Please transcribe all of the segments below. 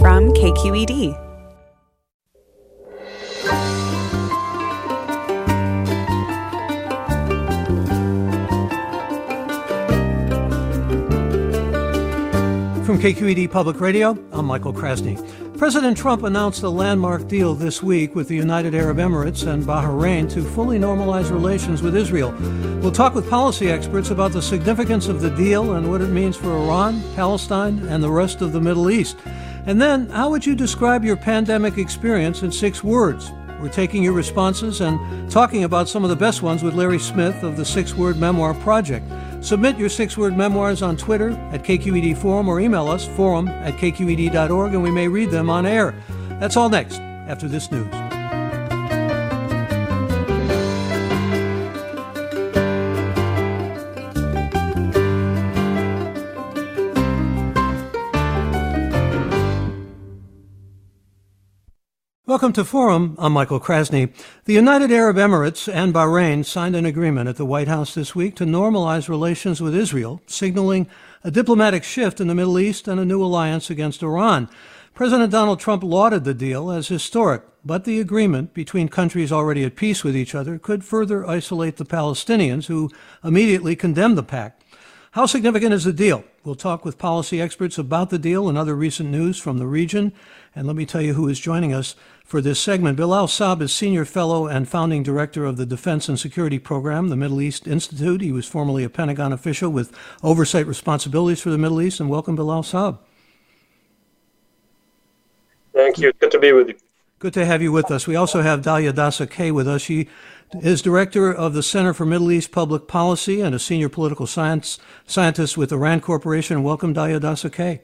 from KQED. From KQED Public Radio, I'm Michael Krasny. President Trump announced a landmark deal this week with the United Arab Emirates and Bahrain to fully normalize relations with Israel. We'll talk with policy experts about the significance of the deal and what it means for Iran, Palestine, and the rest of the Middle East. And then, how would you describe your pandemic experience in six words? We're taking your responses and talking about some of the best ones with Larry Smith of the Six Word Memoir Project. Submit your six word memoirs on Twitter at KQED Forum or email us forum at kqed.org and we may read them on air. That's all next after this news. Welcome to Forum. I'm Michael Krasny. The United Arab Emirates and Bahrain signed an agreement at the White House this week to normalize relations with Israel, signaling a diplomatic shift in the Middle East and a new alliance against Iran. President Donald Trump lauded the deal as historic, but the agreement between countries already at peace with each other could further isolate the Palestinians, who immediately condemned the pact. How significant is the deal? We'll talk with policy experts about the deal and other recent news from the region. And let me tell you who is joining us for this segment. Bilal Saab is Senior Fellow and Founding Director of the Defense and Security Program, the Middle East Institute. He was formerly a Pentagon official with oversight responsibilities for the Middle East. And welcome, Bilal Saab. Thank you. Good to be with you. Good to have you with us. We also have Dalia Dassa Kaye with us. She is director of the Center for Middle East Public Policy and a senior political science scientist with the RAND Corporation. Welcome, Dalia Dassa Kaye.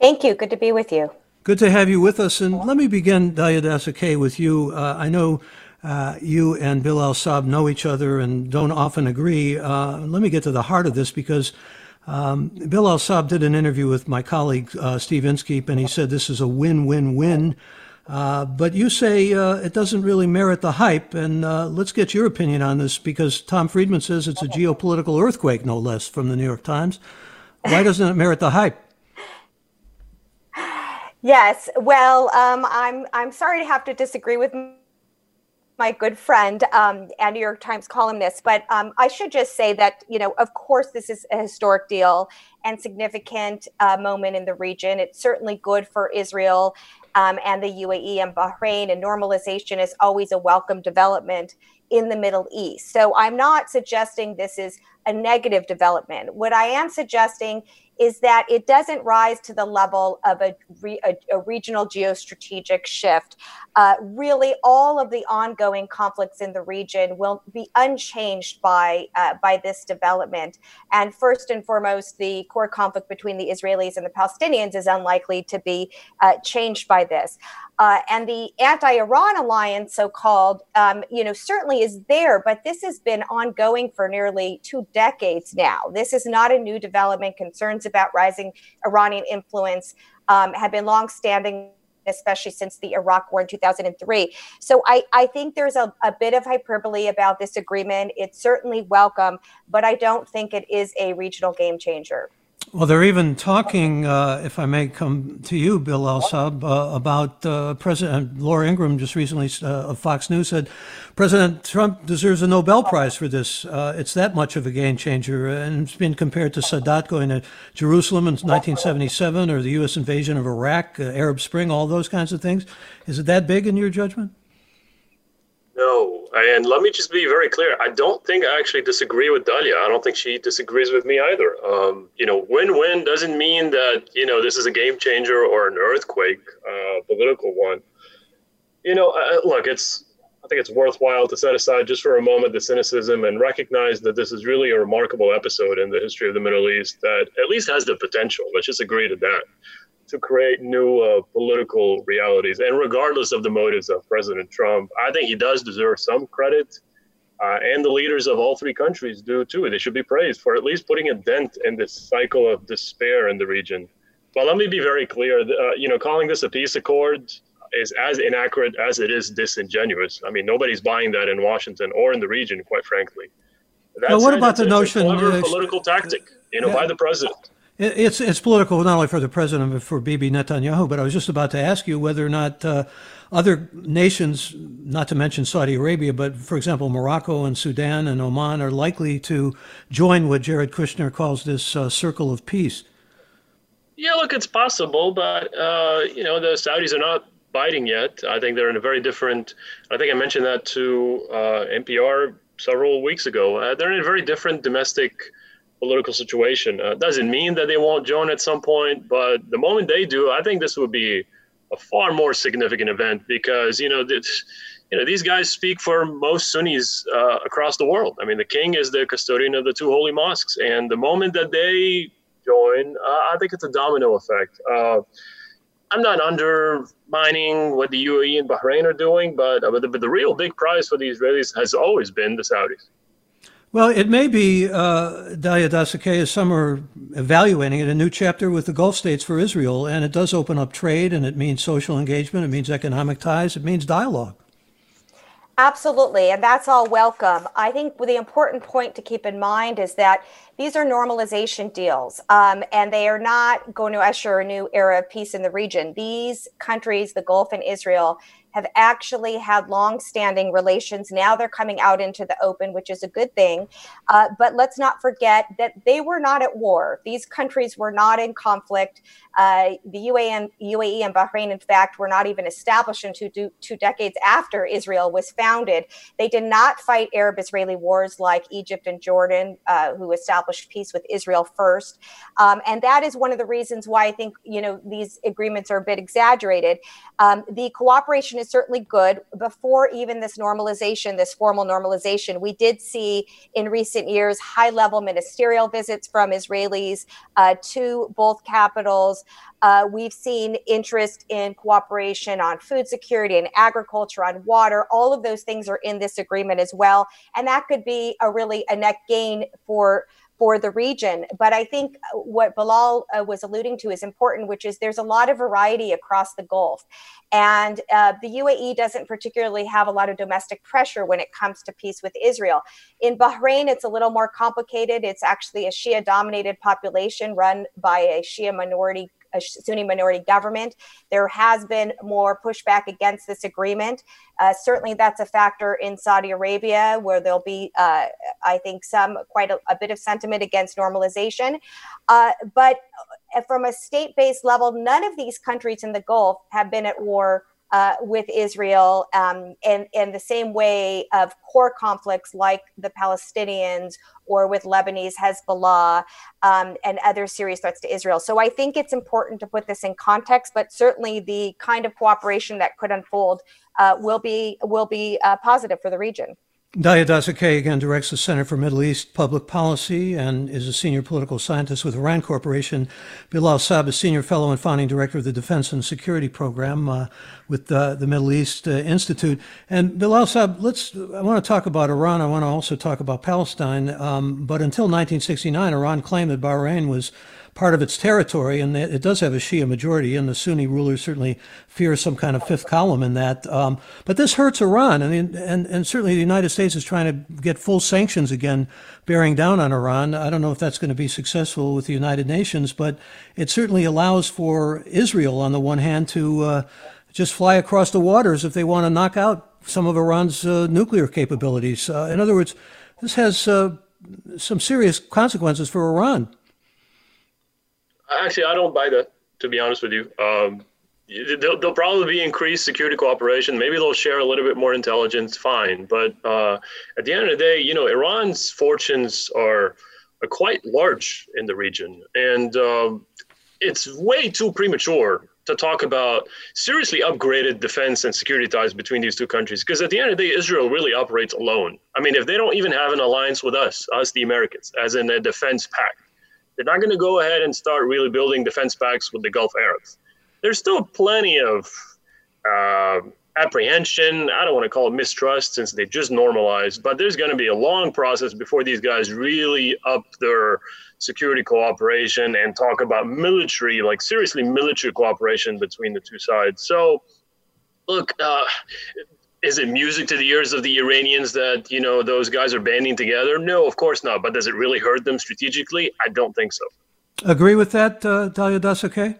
Thank you. Good to be with you. Good to have you with us. And let me begin, Dalia Kaye, with you. Uh, I know uh, you and Bilal Saab know each other and don't often agree. Uh, let me get to the heart of this because um, Bilal Saab did an interview with my colleague uh, Steve Inskeep, and he said this is a win-win-win. Uh, but you say uh, it doesn't really merit the hype, and let's get your opinion on this because Tom Friedman says it's a geopolitical earthquake, no less, from the New York Times. Why doesn't it merit the hype? Yes. Well, um, I'm I'm sorry to have to disagree with my good friend um, and New York Times columnist, but um, I should just say that you know, of course, this is a historic deal and significant uh, moment in the region. It's certainly good for Israel um, and the UAE and Bahrain, and normalization is always a welcome development in the Middle East. So I'm not suggesting this is a negative development. What I am suggesting is that it doesn't rise to the level of a, re, a, a regional geostrategic shift. Uh, really, all of the ongoing conflicts in the region will be unchanged by uh, by this development. And first and foremost, the core conflict between the Israelis and the Palestinians is unlikely to be uh, changed by this. Uh, and the anti-Iran alliance, so-called, um, you know, certainly is there, but this has been ongoing for nearly two decades now. This is not a new development. Concerns about rising Iranian influence um, have been longstanding especially since the Iraq War in 2003. So I, I think there's a, a bit of hyperbole about this agreement. It's certainly welcome, but I don't think it is a regional game changer. Well, they're even talking, uh, if I may come to you, Bilal Saab, uh, about uh, President Laura Ingraham just recently uh, of Fox News said President Trump deserves a Nobel Prize for this. Uh, it's that much of a game changer, and it's been compared to Sadat going to Jerusalem in 1977 or the U.S. invasion of Iraq, uh, Arab Spring, all those kinds of things. Is it that big in your judgment? No, and let me just be very clear. I don't think I actually disagree with Dalia. I don't think she disagrees with me either. Um, you know, win-win doesn't mean that you know this is a game changer or an earthquake, uh, political one. You know, uh, look, it's I think it's worthwhile to set aside just for a moment the cynicism and recognize that this is really a remarkable episode in the history of the Middle East that at least has the potential. Let's just agree to that to create new uh, political realities. And regardless of the motives of President Trump, I think he does deserve some credit. Uh, and the leaders of all three countries do too. They should be praised for at least putting a dent in this cycle of despair in the region. But let me be very clear. Uh, you know, calling this a peace accord is as inaccurate as it is disingenuous. I mean, nobody's buying that in Washington or in the region, quite frankly. That well, what about the notion? Clever political tactic, you know, yeah. by the president. It's it's political not only for the president but for Bibi Netanyahu. But I was just about to ask you whether or not uh, other nations, not to mention Saudi Arabia, but for example Morocco and Sudan and Oman, are likely to join what Jared Kushner calls this uh, circle of peace. Yeah, look, it's possible, but uh, you know the Saudis are not biting yet. I think they're in a very different. I think I mentioned that to uh, NPR several weeks ago. Uh, they're in a very different domestic political situation. Uh, doesn't mean that they won't join at some point, but the moment they do, I think this would be a far more significant event because you know you know these guys speak for most Sunnis uh, across the world. I mean, the king is the custodian of the two holy mosques, and the moment that they join, uh, I think it's a domino effect. Uh, I'm not undermining what the UAE and Bahrain are doing, but, but, the, but the real big prize for the Israelis has always been the Saudis. Well, it may be, uh, Dalia Dassa Kaye, as some are evaluating it, a new chapter with the Gulf states for Israel. And it does open up trade, and it means social engagement, it means economic ties, it means dialogue. Absolutely, and that's all welcome. I think the important point to keep in mind is that these are normalization deals, um, and they are not going to usher a new era of peace in the region. These countries, the Gulf and Israel, have actually had long-standing relations. Now they're coming out into the open, which is a good thing. Uh, but let's not forget that they were not at war. These countries were not in conflict. Uh, the UAE, UAE and Bahrain, in fact, were not even established until two, two decades after Israel was founded. They did not fight Arab-Israeli wars like Egypt and Jordan, uh, who established peace with Israel first. Um, and that is one of the reasons why I think you know these agreements are a bit exaggerated. Um, the cooperation is certainly good. Before even this normalization, this formal normalization, we did see in recent years high level ministerial visits from Israelis uh, to both capitals. Uh, we've seen interest in cooperation on food security and agriculture, on water. All of those things are in this agreement as well. And that could be a really a net gain for for the region. But I think what Bilal uh, was alluding to is important, which is there's a lot of variety across the Gulf. And uh, the UAE doesn't particularly have a lot of domestic pressure when it comes to peace with Israel. In Bahrain, it's a little more complicated. It's actually a Shia dominated population run by a Shia minority a Sunni minority government. There has been more pushback against this agreement. Uh, certainly, that's a factor in Saudi Arabia, where there'll be, uh, I think, some quite a, a, bit of sentiment against normalization. Uh, but uh, from a state based level, none of these countries in the Gulf have been at war uh, with Israel um, in, in the same way of core conflicts like the Palestinians or with Lebanese Hezbollah um, and other serious threats to Israel. So I think it's important to put this in context, but certainly the kind of cooperation that could unfold uh, will be will be uh, positive for the region. Dalia Dassa Kaye again directs the Center for Middle East Public Policy and is a senior political scientist with RAND Corporation. Bilal Saab is senior fellow and founding director of the Defense and Security Program uh, with uh, the Middle East uh, Institute. And Bilal Saab, let's. I want to talk about Iran. I want to also talk about Palestine. Um, but until 1969, Iran claimed that Bahrain was part of its territory, and it does have a Shia majority, and the Sunni rulers certainly fear some kind of fifth column in that. Um, but this hurts Iran, and, and, and certainly the United States is trying to get full sanctions again, bearing down on Iran. I don't know if that's going to be successful with the United Nations, but it certainly allows for Israel, on the one hand, to uh, just fly across the waters if they want to knock out some of Iran's uh, nuclear capabilities. Uh, in other words, this has uh, some serious consequences for Iran. Actually, I don't buy that. To be honest with you, um, there'll, there'll, probably be increased security cooperation. Maybe they'll share a little bit more intelligence. Fine, but uh, at the end of the day, you know, Iran's fortunes are, are quite large in the region, and um, it's way too premature to talk about seriously upgraded defense and security ties between these two countries. Because at the end of the day, Israel really operates alone. I mean, if they don't even have an alliance with us, us the Americans, as in a defense pact, they're not going to go ahead and start really building defense pacts with the Gulf Arabs. There's still plenty of uh, apprehension. I don't want to call it mistrust since they just normalized, but there's going to be a long process before these guys really up their security cooperation and talk about military, like seriously military cooperation between the two sides. So, look, uh, is it music to the ears of the Iranians that you know those guys are banding together? No, of course not. But does it really hurt them strategically? I don't think so. Agree with that, uh, Dalia Dassa Kaye?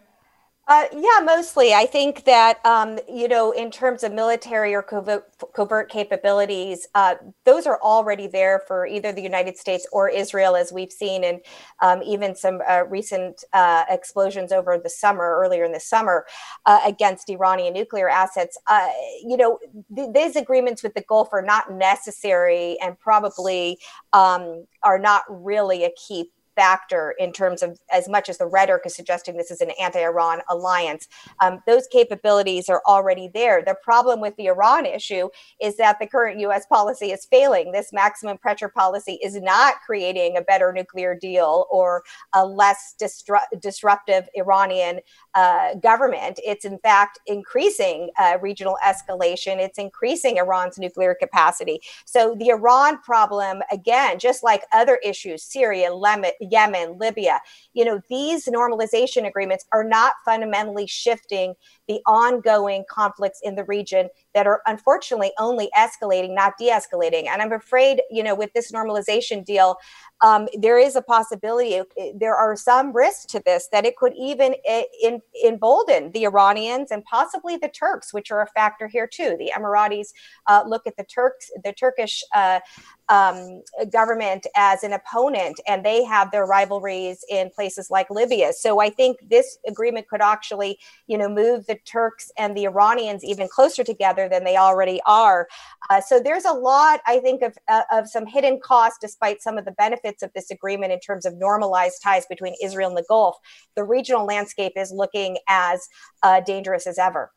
Uh, yeah, mostly. I think that, um, you know, in terms of military or covert, covert capabilities, uh, those are already there for either the United States or Israel, as we've seen, and um, even some uh, recent uh, explosions over the summer, earlier in the summer, uh, against Iranian nuclear assets. Uh, you know, th- these agreements with the Gulf are not necessary and probably um, are not really a key factor in terms of as much as the rhetoric is suggesting this is an anti-Iran alliance. Um, those capabilities are already there. The problem with the Iran issue is that the current U.S. policy is failing. This maximum pressure policy is not creating a better nuclear deal or a less distru- disruptive Iranian uh, government. It's in fact increasing uh, regional escalation. It's increasing Iran's nuclear capacity. So the Iran problem, again, just like other issues, Syria, Yemen, Libya, you know, these normalization agreements are not fundamentally shifting the ongoing conflicts in the region that are unfortunately only escalating, not de escalating. And I'm afraid, you know, with this normalization deal, um, there is a possibility, there are some risks to this that it could even eh, in, embolden the Iranians and possibly the Turks, which are a factor here too. The Emiratis uh, look at the Turks, the Turkish uh, um, government as an opponent, and they have their rivalries in places like Libya. So I think this agreement could actually, you know, move the Turks and the Iranians even closer together than they already are. Uh, so there's a lot, I think, of, uh, of some hidden costs, despite some of the benefits of this agreement in terms of normalized ties between Israel and the Gulf. The regional landscape is looking as uh, dangerous as ever.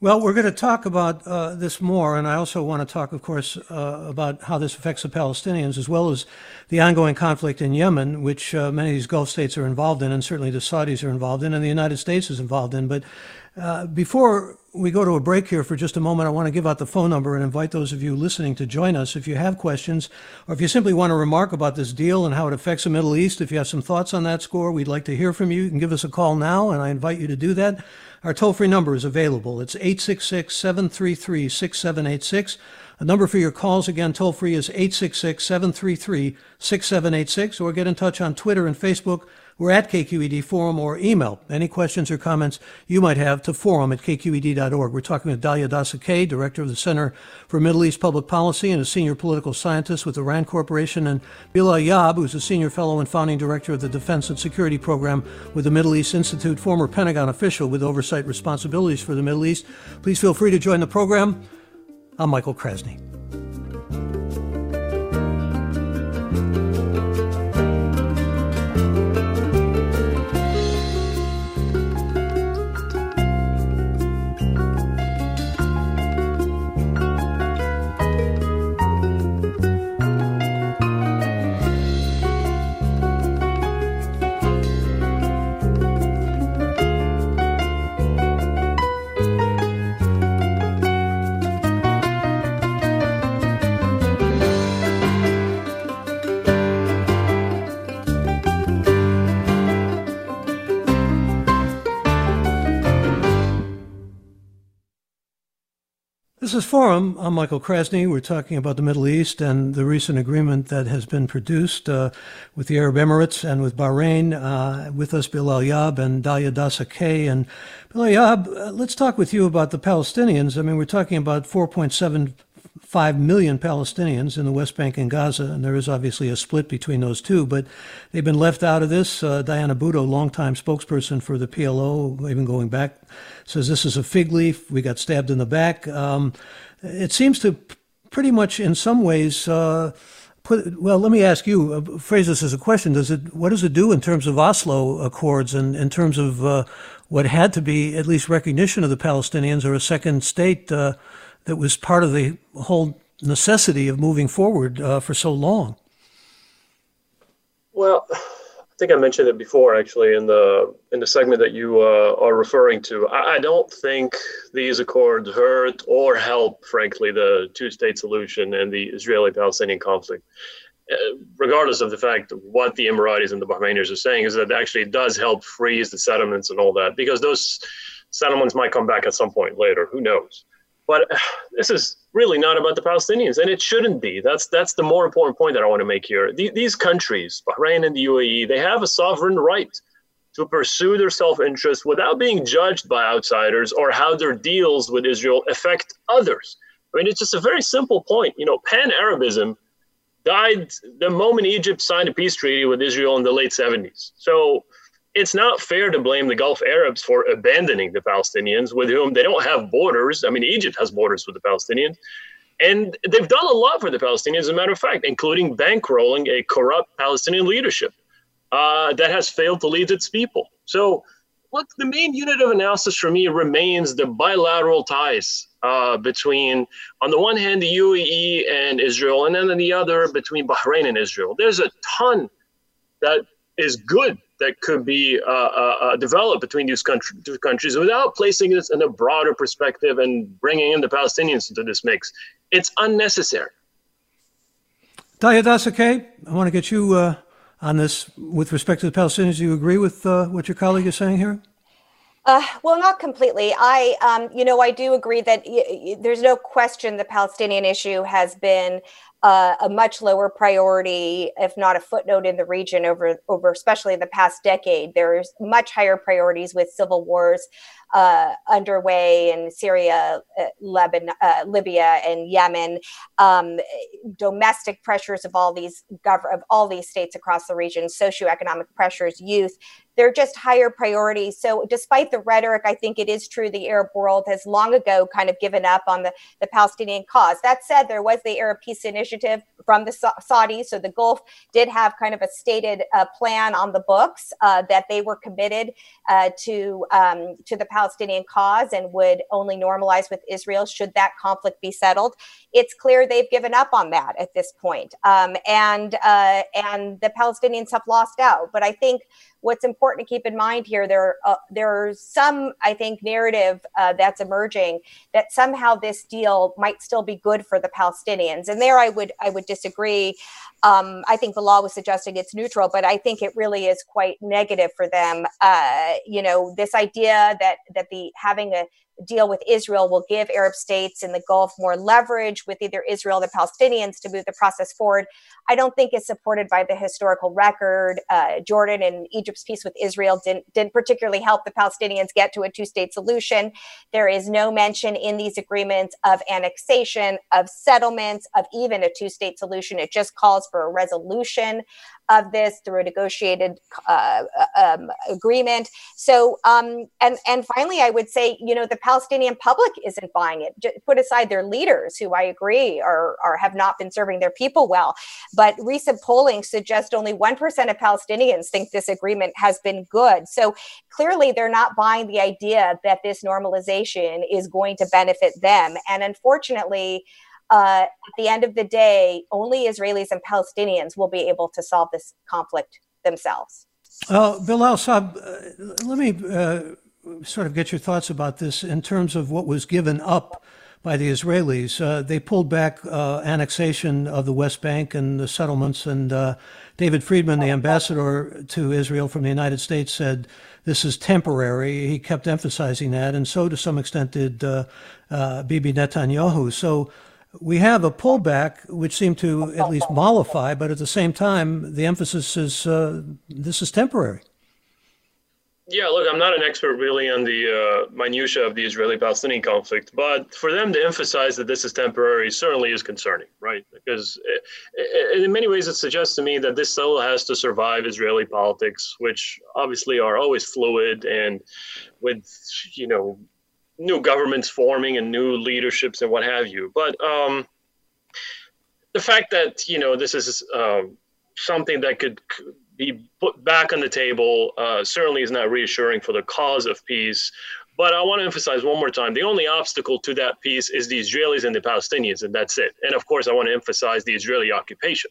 Well, we're going to talk about uh, this more, and I also want to talk, of course, uh, about how this affects the Palestinians, as well as the ongoing conflict in Yemen, which uh, many of these Gulf states are involved in, and certainly the Saudis are involved in, and the United States is involved in. But uh, before we go to a break here for just a moment, I want to give out the phone number and invite those of you listening to join us. If you have questions, or if you simply want to remark about this deal and how it affects the Middle East, if you have some thoughts on that score, we'd like to hear from you. You can give us a call now, and I invite you to do that. Our toll free number is available. It's 866 733 6786. The number for your calls, again, toll free is 866 733 6786, or get in touch on Twitter and Facebook we're at KQED Forum or email any questions or comments you might have to forum at kqed.org. We're talking with Dalia Dassa Kaye, Director of the Center for Middle East Public Policy and a Senior Political Scientist with the RAND Corporation, and Bilal Saab, who's a Senior Fellow and Founding Director of the Defense and Security Program with the Middle East Institute, former Pentagon official with oversight responsibilities for the Middle East. Please feel free to join the program. I'm Michael Krasny. This is Forum. I'm Michael Krasny. We're talking about the Middle East and the recent agreement that has been produced uh, with the Arab Emirates and with Bahrain. Uh, with us, Bilal Saab and Dalia Dassa Kaye. And Bilal Saab, uh, let's talk with you about the Palestinians. I mean, we're talking about 4.7 5 million Palestinians in the West Bank and Gaza, and there is obviously a split between those two, but they've been left out of this. Uh, Diana Buttu, longtime spokesperson for the PLO, even going back, says this is a fig leaf. We got stabbed in the back. Um, it seems to pretty much, in some ways, uh, put. Well, let me ask you. Uh, phrase this as a question: Does it? What does it do in terms of Oslo Accords and in terms of uh, what had to be at least recognition of the Palestinians or a second state? Uh, that was part of the whole necessity of moving forward uh, for so long? Well, I think I mentioned it before, actually, in the in the segment that you uh, are referring to. I, I, don't think these accords hurt or help, frankly, the two-state solution and the Israeli-Palestinian conflict. Uh, regardless of the fact what the Emiratis and the Bahrainians are saying, is that actually it does help freeze the settlements and all that, because those settlements might come back at some point later. Who knows? But this is really not about the Palestinians, and it shouldn't be. That's that's the more important point that I want to make here. these countries, Bahrain and the UAE, they have a sovereign right to pursue their self-interest without being judged by outsiders or how their deals with Israel affect others. I mean, it's just a very simple point. You know, pan-Arabism died the moment Egypt signed a peace treaty with Israel in the late 70s. So it's not fair to blame the Gulf Arabs for abandoning the Palestinians with whom they don't have borders. I mean, Egypt has borders with the Palestinians. And they've done a lot for the Palestinians, as a matter of fact, including bankrolling a corrupt Palestinian leadership uh, that has failed to lead its people. So, look, the main unit of analysis for me remains the bilateral ties uh, between, on the one hand, the UAE and Israel, and then on the other, between Bahrain and Israel. There's a ton that is good that could be uh, uh, uh developed between these country, two countries without placing this in a broader perspective and bringing in the Palestinians into this mix. It's unnecessary. Dalia Dassa Kaye, I want to get you uh, on this with respect to the Palestinians. Do you agree with uh, what your colleague is saying here? Uh, well, not completely. I, um, you know, I do agree that y- y- there's no question the Palestinian issue has been uh, a much lower priority, if not a footnote in the region over, over especially the past decade. There's much higher priorities with civil wars uh, underway in Syria, uh, Lebanon, uh, Libya, and Yemen. Um, domestic pressures of all these gov- of all these states across the region, socioeconomic pressures, youth they're just higher priorities. So, despite the rhetoric, I think it is true the Arab world has long ago kind of given up on the, the Palestinian cause. That said, there was the Arab Peace Initiative from the Sa- Saudis. So, the Gulf did have kind of a stated uh, plan on the books uh, that they were committed uh, to, um, to the Palestinian cause and would only normalize with Israel should that conflict be settled. It's clear they've given up on that at this point. Um, and, uh, and the Palestinians have lost out. But I think what's important to keep in mind here there uh, there's some i think narrative uh, that's emerging that somehow this deal might still be good for the palestinians. And there i would i would disagree. Um, i think Bilal was suggesting it's neutral but i think it really is quite negative for them. Uh, you know this idea that that the having a deal with Israel will give Arab states in the Gulf more leverage with either Israel or the Palestinians to move the process forward. I don't think is supported by the historical record. Uh, Jordan and Egypt's peace with Israel didn't, didn't particularly help the Palestinians get to a two state solution. There is no mention in these agreements of annexation, of settlements, of even a two state solution. It just calls for a resolution of this through a negotiated uh, um, agreement. So, um, and and finally, I would say, you know, the Palestinian public isn't buying it. Just put aside their leaders, who I agree are are have not been serving their people well, but recent polling suggests only one percent of Palestinians think this agreement has been good. So clearly, they're not buying the idea that this normalization is going to benefit them, and unfortunately uh, at the end of the day, only Israelis and Palestinians will be able to solve this conflict themselves. Uh, Bilal Saab, uh, let me uh, sort of get your thoughts about this in terms of what was given up by the Israelis. Uh, they pulled back uh, annexation of the West Bank and the settlements, and uh, David Friedman, the ambassador to Israel from the United States, said this is temporary. He kept emphasizing that, and so to some extent did Bibi Netanyahu. So we have a pullback which seemed to at least mollify, but at the same time, the emphasis is uh, this is temporary. Yeah, look, I'm not an expert really on the uh, minutia of the Israeli-Palestinian conflict, but for them to emphasize that this is temporary certainly is concerning, right? Because it, it, in many ways, it suggests to me that this still has to survive Israeli politics, which obviously are always fluid and with you know new governments forming and new leaderships and what have you. But um, the fact that you know this is um, something that could be put back on the table uh, certainly is not reassuring for the cause of peace. But I want to emphasize one more time the only obstacle to that peace is the Israelis and the Palestinians, and that's it. And of course, I want to emphasize the Israeli occupation.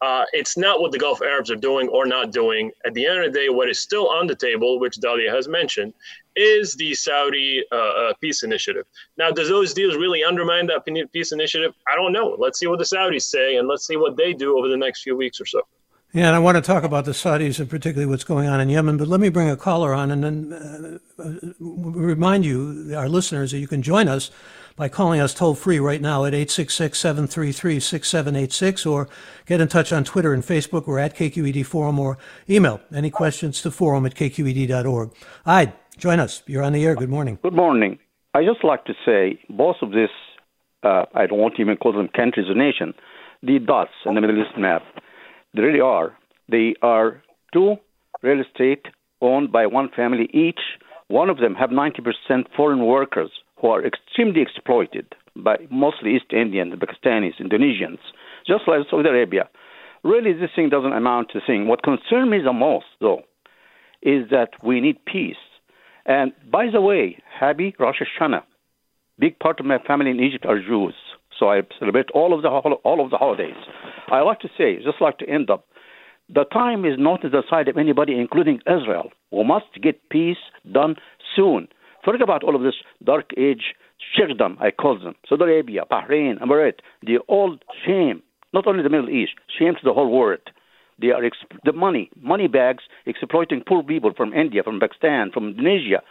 Uh, it's not what the Gulf Arabs are doing or not doing. At the end of the day, what is still on the table, which Dalia has mentioned, is the Saudi uh, uh, peace initiative. Now, does those deals really undermine that peace initiative? I don't know. Let's see what the Saudis say, and let's see what they do over the next few weeks or so. Yeah, and I want to talk about the Saudis and particularly what's going on in Yemen, but let me bring a caller on and then uh, uh remind you, our listeners, that you can join us by calling us toll free right now at 866 733 6786 or get in touch on Twitter and Facebook. We're at KQED Forum or email any questions to forum at kqed.org. Ide, join us. You're on the air. Good morning. Good morning. I just like to say both of this, uh, I don't want to even call them countries or nation, the dots in the Middle East map, they really are. They are two real estate owned by one family each. One of them have 90% foreign workers who are extremely exploited by mostly East Indians, Pakistanis, Indonesians, just like Saudi Arabia. Really, this thing doesn't amount to thing. What concerns me the most, though, is that we need peace. And by the way, happy Rosh Hashanah. Big part of my family in Egypt are Jews, so I celebrate all of the all of the holidays. I like to say, just like to end up, the time is not the side of anybody, including Israel. We must get peace done soon. Forget about all of this dark age sheikhdom, I call them. Saudi Arabia, Bahrain, Emirates, they all shame, not only the Middle East, shame to the whole world. They are exp- the money, money bags, exploiting poor people from India, from Pakistan, from Indonesia,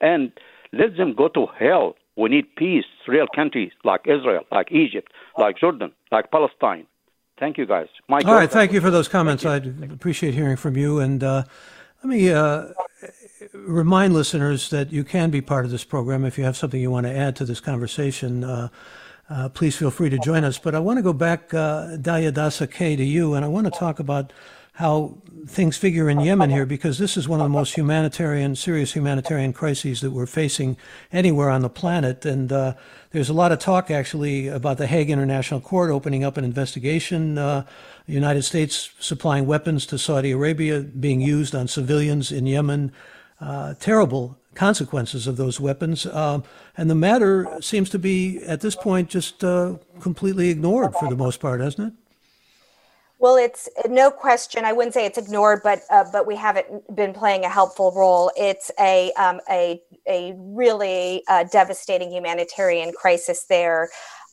and let them go to hell. We need peace, real countries like Israel, like Egypt, like Jordan, like Palestine. Thank you, guys. My All right, thank you for those comments. I appreciate hearing from you. And uh, let me uh, remind listeners that you can be part of this program if you have something you want to add to this conversation. Uh, uh, please feel free to join us. But I want to go back, uh, Dalia Dassa Kaye, to you, and I want to talk about how things figure in Yemen here, because this is one of the most humanitarian, serious humanitarian crises that we're facing anywhere on the planet. And uh, there's a lot of talk, actually, about the Hague International Court opening up an investigation. Uh, the United States supplying weapons to Saudi Arabia being used on civilians in Yemen. Uh, terrible consequences of those weapons. Uh, and the matter seems to be, at this point, just uh, completely ignored for the most part, hasn't it? Well, it's no question. I wouldn't say it's ignored, but uh, but we haven't been playing a helpful role. It's a um, a a really uh, devastating humanitarian crisis there.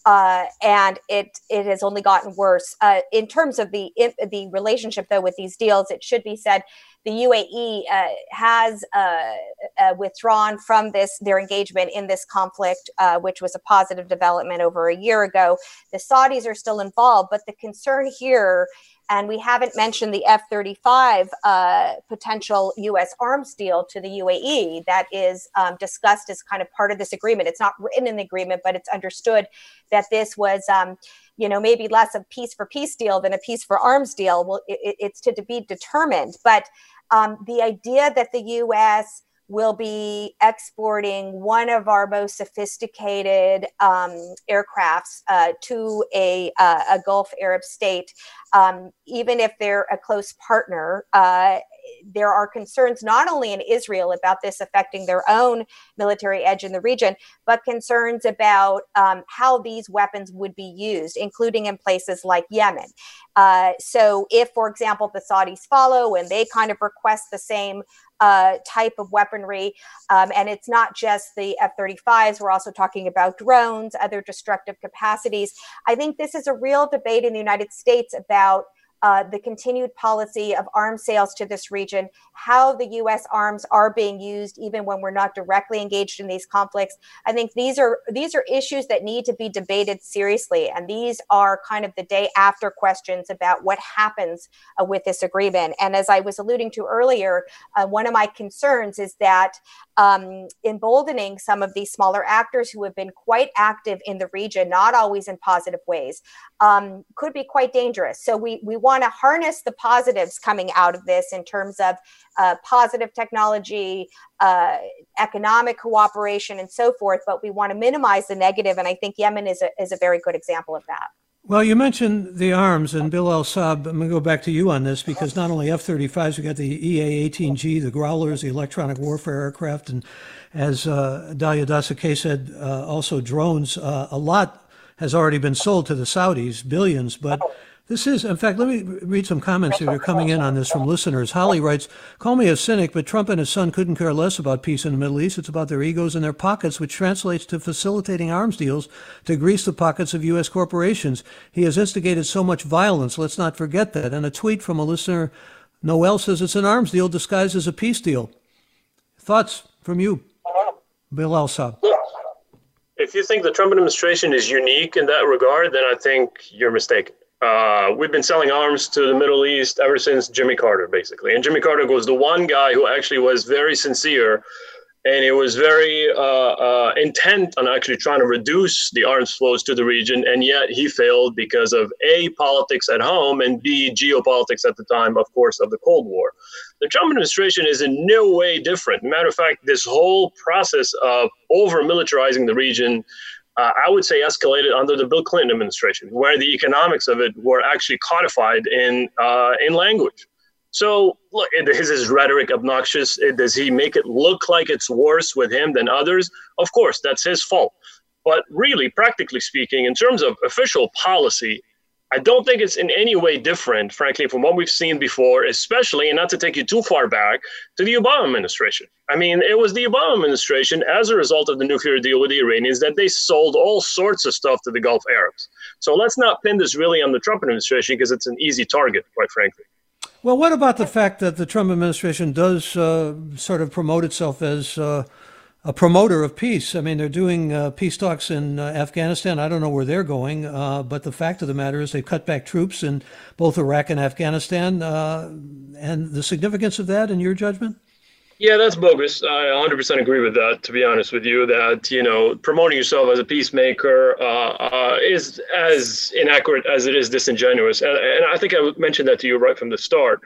Uh, and it it has only gotten worse uh, in terms of the the relationship though with these deals. It should be said the UAE uh, has uh, uh, withdrawn from this their engagement in this conflict, uh, which was a positive development over a year ago. The Saudis are still involved, but the concern here and we haven't mentioned the F 35 uh, potential U.S. arms deal to the UAE that is um, discussed as kind of part of this agreement. It's not written in the agreement, but it's understood that this was. Um, you know, maybe less a peace for peace deal than a peace for arms deal. Well, it, it's to be determined. But um, the idea that the U.S will be exporting one of our most sophisticated um, aircrafts uh, to a, uh, a, Gulf Arab state, um, even if they're a close partner. Uh, there are concerns not only in Israel about this affecting their own military edge in the region, but concerns about um, how these weapons would be used, including in places like Yemen. Uh, so, if, for example, the Saudis follow and they kind of request the same uh, type of weaponry. Um, and it's not just the F 35s, we're also talking about drones, other destructive capacities. I think this is a real debate in the United States about uh, the continued policy of arms sales to this region, how the U.S. arms are being used, even when we're not directly engaged in these conflicts. I think these are these are issues that need to be debated seriously, and these are kind of the day after questions about what happens uh, with this agreement. And as I was alluding to earlier, uh, one of my concerns is that um, emboldening some of these smaller actors who have been quite active in the region, not always in positive ways, um, could be quite dangerous. So we we want to harness the positives coming out of this in terms of uh, positive technology, uh, economic cooperation, and so forth. But we want to minimize the negative, and I think Yemen is a is a very good example of that. Well, you mentioned the arms, and Bilal Saab, I'm going to go back to you on this because not only F 35s, we got the EA 18G, the Growlers, the electronic warfare aircraft, and as uh, Dalia Dassa Kaye said, uh, also drones. Uh, a lot has already been sold to the Saudis, billions, but this is, in fact, let me read some comments that are coming in on this from listeners. Holly writes, Call me a cynic, but Trump and his son couldn't care less about peace in the Middle East. It's about their egos and their pockets, which translates to facilitating arms deals to grease the pockets of U.S. corporations. He has instigated so much violence. Let's not forget that. And a tweet from a listener, Noel says it's an arms deal disguised as a peace deal. Thoughts from you, Bill? If if you think the Trump administration is unique in that regard, then I think you're mistaken. Uh, we've been selling arms to the Middle East ever since Jimmy Carter, basically. And Jimmy Carter was the one guy who actually was very sincere and it was very uh, uh, intent on actually trying to reduce the arms flows to the region, and yet he failed because of a politics at home and b geopolitics at the time, of course, of the Cold War. The Trump administration is in no way different. Matter of fact, this whole process of over militarizing the region. Uh, I would say escalated under the Bill Clinton administration, where the economics of it were actually codified in uh, in language. So, look, is his rhetoric obnoxious? Does he make it look like it's worse with him than others? Of course, that's his fault. But really, practically speaking, in terms of official policy, I don't think it's in any way different, frankly, from what we've seen before, especially, and not to take you too far back, to the Obama administration. I mean, it was the Obama administration, as a result of the nuclear deal with the Iranians, that they sold all sorts of stuff to the Gulf Arabs. So let's not pin this really on the Trump administration because it's an easy target, quite frankly. Well, what about the fact that the Trump administration does uh, sort of promote itself as uh, a promoter of peace? I mean, they're doing uh, peace talks in uh, Afghanistan. I don't know where they're going, uh, but the fact of the matter is they've cut back troops in both Iraq and Afghanistan. Uh, and the significance of that, in your judgment? Yeah, that's bogus. I 100% agree with that. To be honest with you, that you know, promoting yourself as a peacemaker uh, uh, is as inaccurate as it is disingenuous. And, and, I think I mentioned that to you right from the start.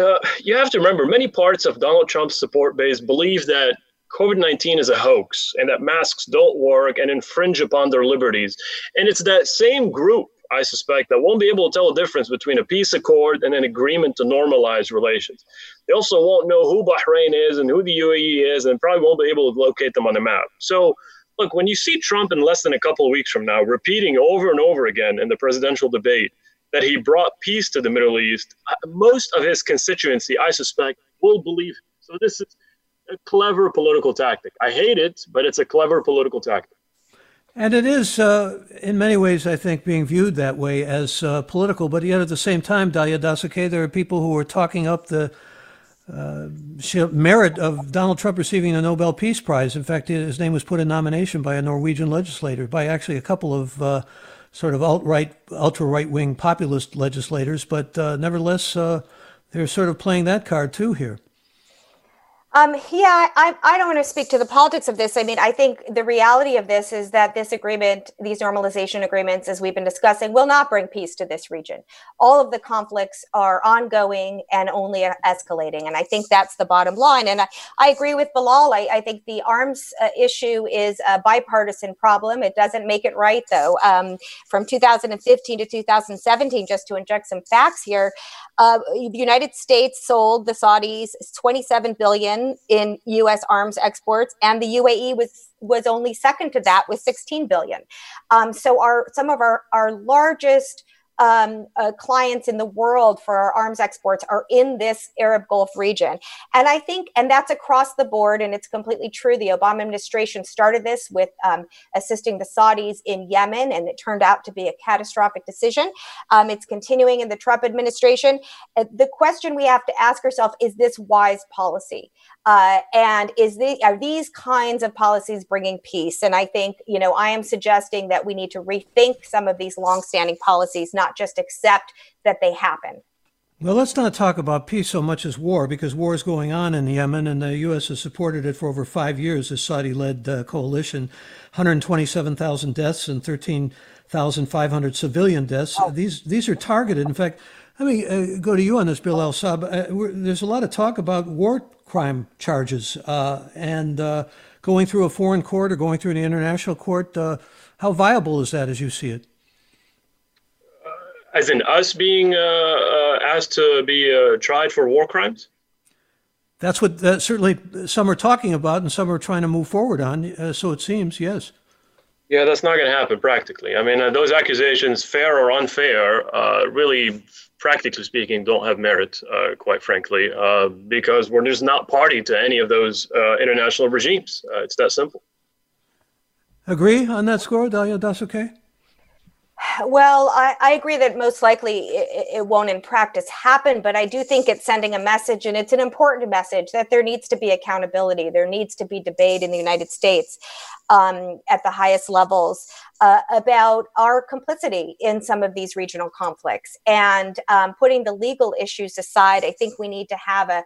Uh, you have to remember, many parts of Donald Trump's support base believe that COVID 19 is a hoax and that masks don't work and infringe upon their liberties. And it's that same group I suspect, that won't be able to tell the difference between a peace accord and an agreement to normalize relations. They also won't know who Bahrain is and who the UAE is, and probably won't be able to locate them on the map. So, look, when you see Trump in less than a couple of weeks from now repeating over and over again in the presidential debate that he brought peace to the Middle East, uh, most of his constituency, I suspect, will believe him. So, this is a clever political tactic. I hate it, but it's a clever political tactic. And it is, uh, in many ways, I think, being viewed that way as uh, political. But yet, at the same time, Dalia Dassa Kaye, there are people who are talking up the uh, merit of Donald Trump receiving the Nobel Peace Prize. In fact, his name was put in nomination by a Norwegian legislator, by actually a couple of uh, sort of alt-right, ultra-right-wing populist legislators. But uh, nevertheless, uh, they're sort of playing that card too here. Um, yeah, I, I don't want to speak to the politics of this. I mean, I think the reality of this is that this agreement, these normalization agreements, as we've been discussing, will not bring peace to this region. All of the conflicts are ongoing and only escalating. And I think that's the bottom line. And I, I agree with Bilal. I, I think the arms uh, issue is a bipartisan problem. It doesn't make it right, though. Um, from 2015 to 2017, just to inject some facts here, uh, the United States sold the Saudis 27 billion in U.S. arms exports, and the UAE was was only second to that with 16 billion. Um, so our some of our our largest um, uh, clients in the world for our arms exports are in this Arab Gulf region. And I think, and that's across the board, and it's completely true. The Obama administration started this with um, assisting the Saudis in Yemen, and it turned out to be a catastrophic decision. Um, it's continuing in the Trump administration. Uh, the question we have to ask ourselves is this wise policy? Uh, and is the are these kinds of policies bringing peace? And I think you know I am suggesting that we need to rethink some of these longstanding policies, not just accept that they happen. Well, let's not talk about peace so much as war, because war is going on in Yemen, and the U.S. has supported it for over five years. The Saudi-led uh, coalition, 127,000 deaths and 13,500 civilian deaths. Oh. These these are targeted. In fact, let me uh, go to you on this, Bilal Saab. Uh, there's a lot of talk about war crime charges uh, and uh, going through a foreign court or going through an international court. Uh, how viable is that as you see it? Uh, as in us being asked to be tried for war crimes? That's what certainly some are talking about and some are trying to move forward on. so it seems, yes. Yeah, that's not going to happen practically. I mean, uh, those accusations, fair or unfair, uh, really, practically speaking, don't have merit, uh, quite frankly, uh, because we're just not party to any of those uh, international regimes. Uh, it's that simple. Agree on that score, Dalia Dassa Kaye? Well, I, I, agree that most likely it, it, won't in practice happen, but I do think it's sending a message, and it's an important message that there needs to be accountability. There needs to be debate in the United States um, at the highest levels uh, about our complicity in some of these regional conflicts. And um, putting the legal issues aside, I think we need to have a,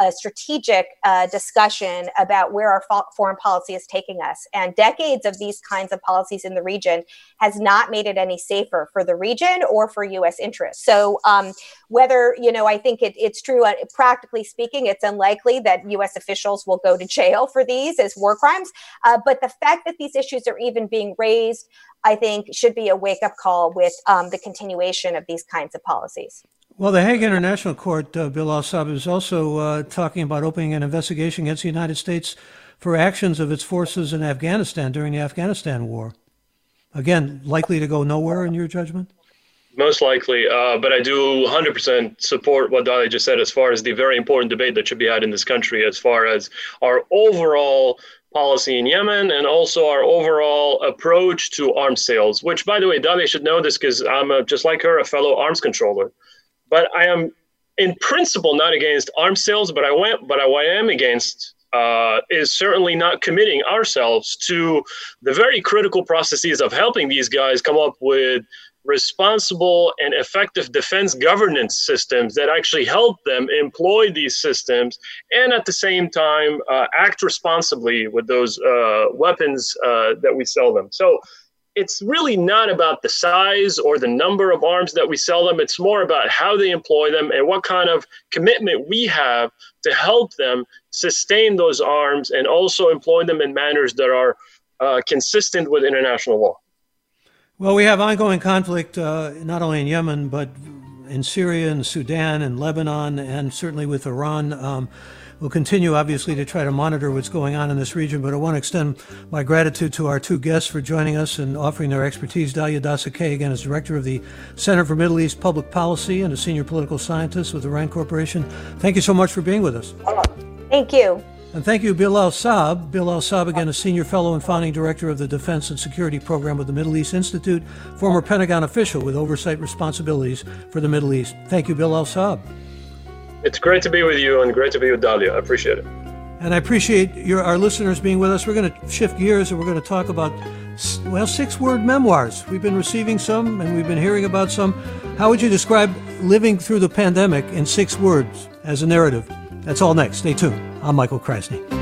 a strategic uh, discussion about where our fo- foreign policy is taking us. And decades of these kinds of policies in the region has not made it any safer for the region or for U.S. interests. So, um, whether, you know, I think it, it's true, uh, practically speaking, it's unlikely that U.S. officials will go to jail for these as war crimes. Uh, but the fact that these issues are even being raised, I think, should be a wake up call with um, the continuation of these kinds of policies. Well, the Hague International Court, uh, Bilal Saab, is also uh, talking about opening an investigation against the United States for actions of its forces in Afghanistan during the Afghanistan war. Again, likely to go nowhere in your judgment? Most likely, uh, but I do 100% support what Dalia just said as far as the very important debate that should be had in this country as far as our overall policy in Yemen and also our overall approach to arms sales, which, by the way, Dalia should know this because I'm a, just like her, a fellow arms controller. But I am, in principle, not against arms sales. But I went, but I, I am against uh, is certainly not committing ourselves to the very critical processes of helping these guys come up with responsible and effective defense governance systems that actually help them employ these systems and at the same time uh, act responsibly with those uh, weapons uh, that we sell them. So it's really not about the size or the number of arms that we sell them. It's more about how they employ them and what kind of commitment we have to help them sustain those arms and also employ them in manners that are uh, consistent with international law. Well, we have ongoing conflict uh, not only in Yemen, but in Syria and Sudan and Lebanon, and certainly with Iran. Um, We'll continue, obviously, to try to monitor what's going on in this region, but I want to extend my gratitude to our two guests for joining us and offering their expertise. Dalia Dassa-Kaye, again, is director of the Center for Middle East Public Policy and a senior political scientist with the RAND Corporation. Thank you so much for being with us. Thank you. And thank you, Bilal Saab. Bilal Saab, again, a senior fellow and founding director of the Defense and Security Program of the Middle East Institute, former Pentagon official with oversight responsibilities for the Middle East. Thank you, Bilal Saab. It's great to be with you and great to be with Dalia. I appreciate it. And I appreciate your, our listeners being with us. We're going to shift gears and we're going to talk about, well, six word memoirs. We've been receiving some and we've been hearing about some. How would you describe living through the pandemic in six words as a narrative? That's all next. Stay tuned. I'm Michael Krasny.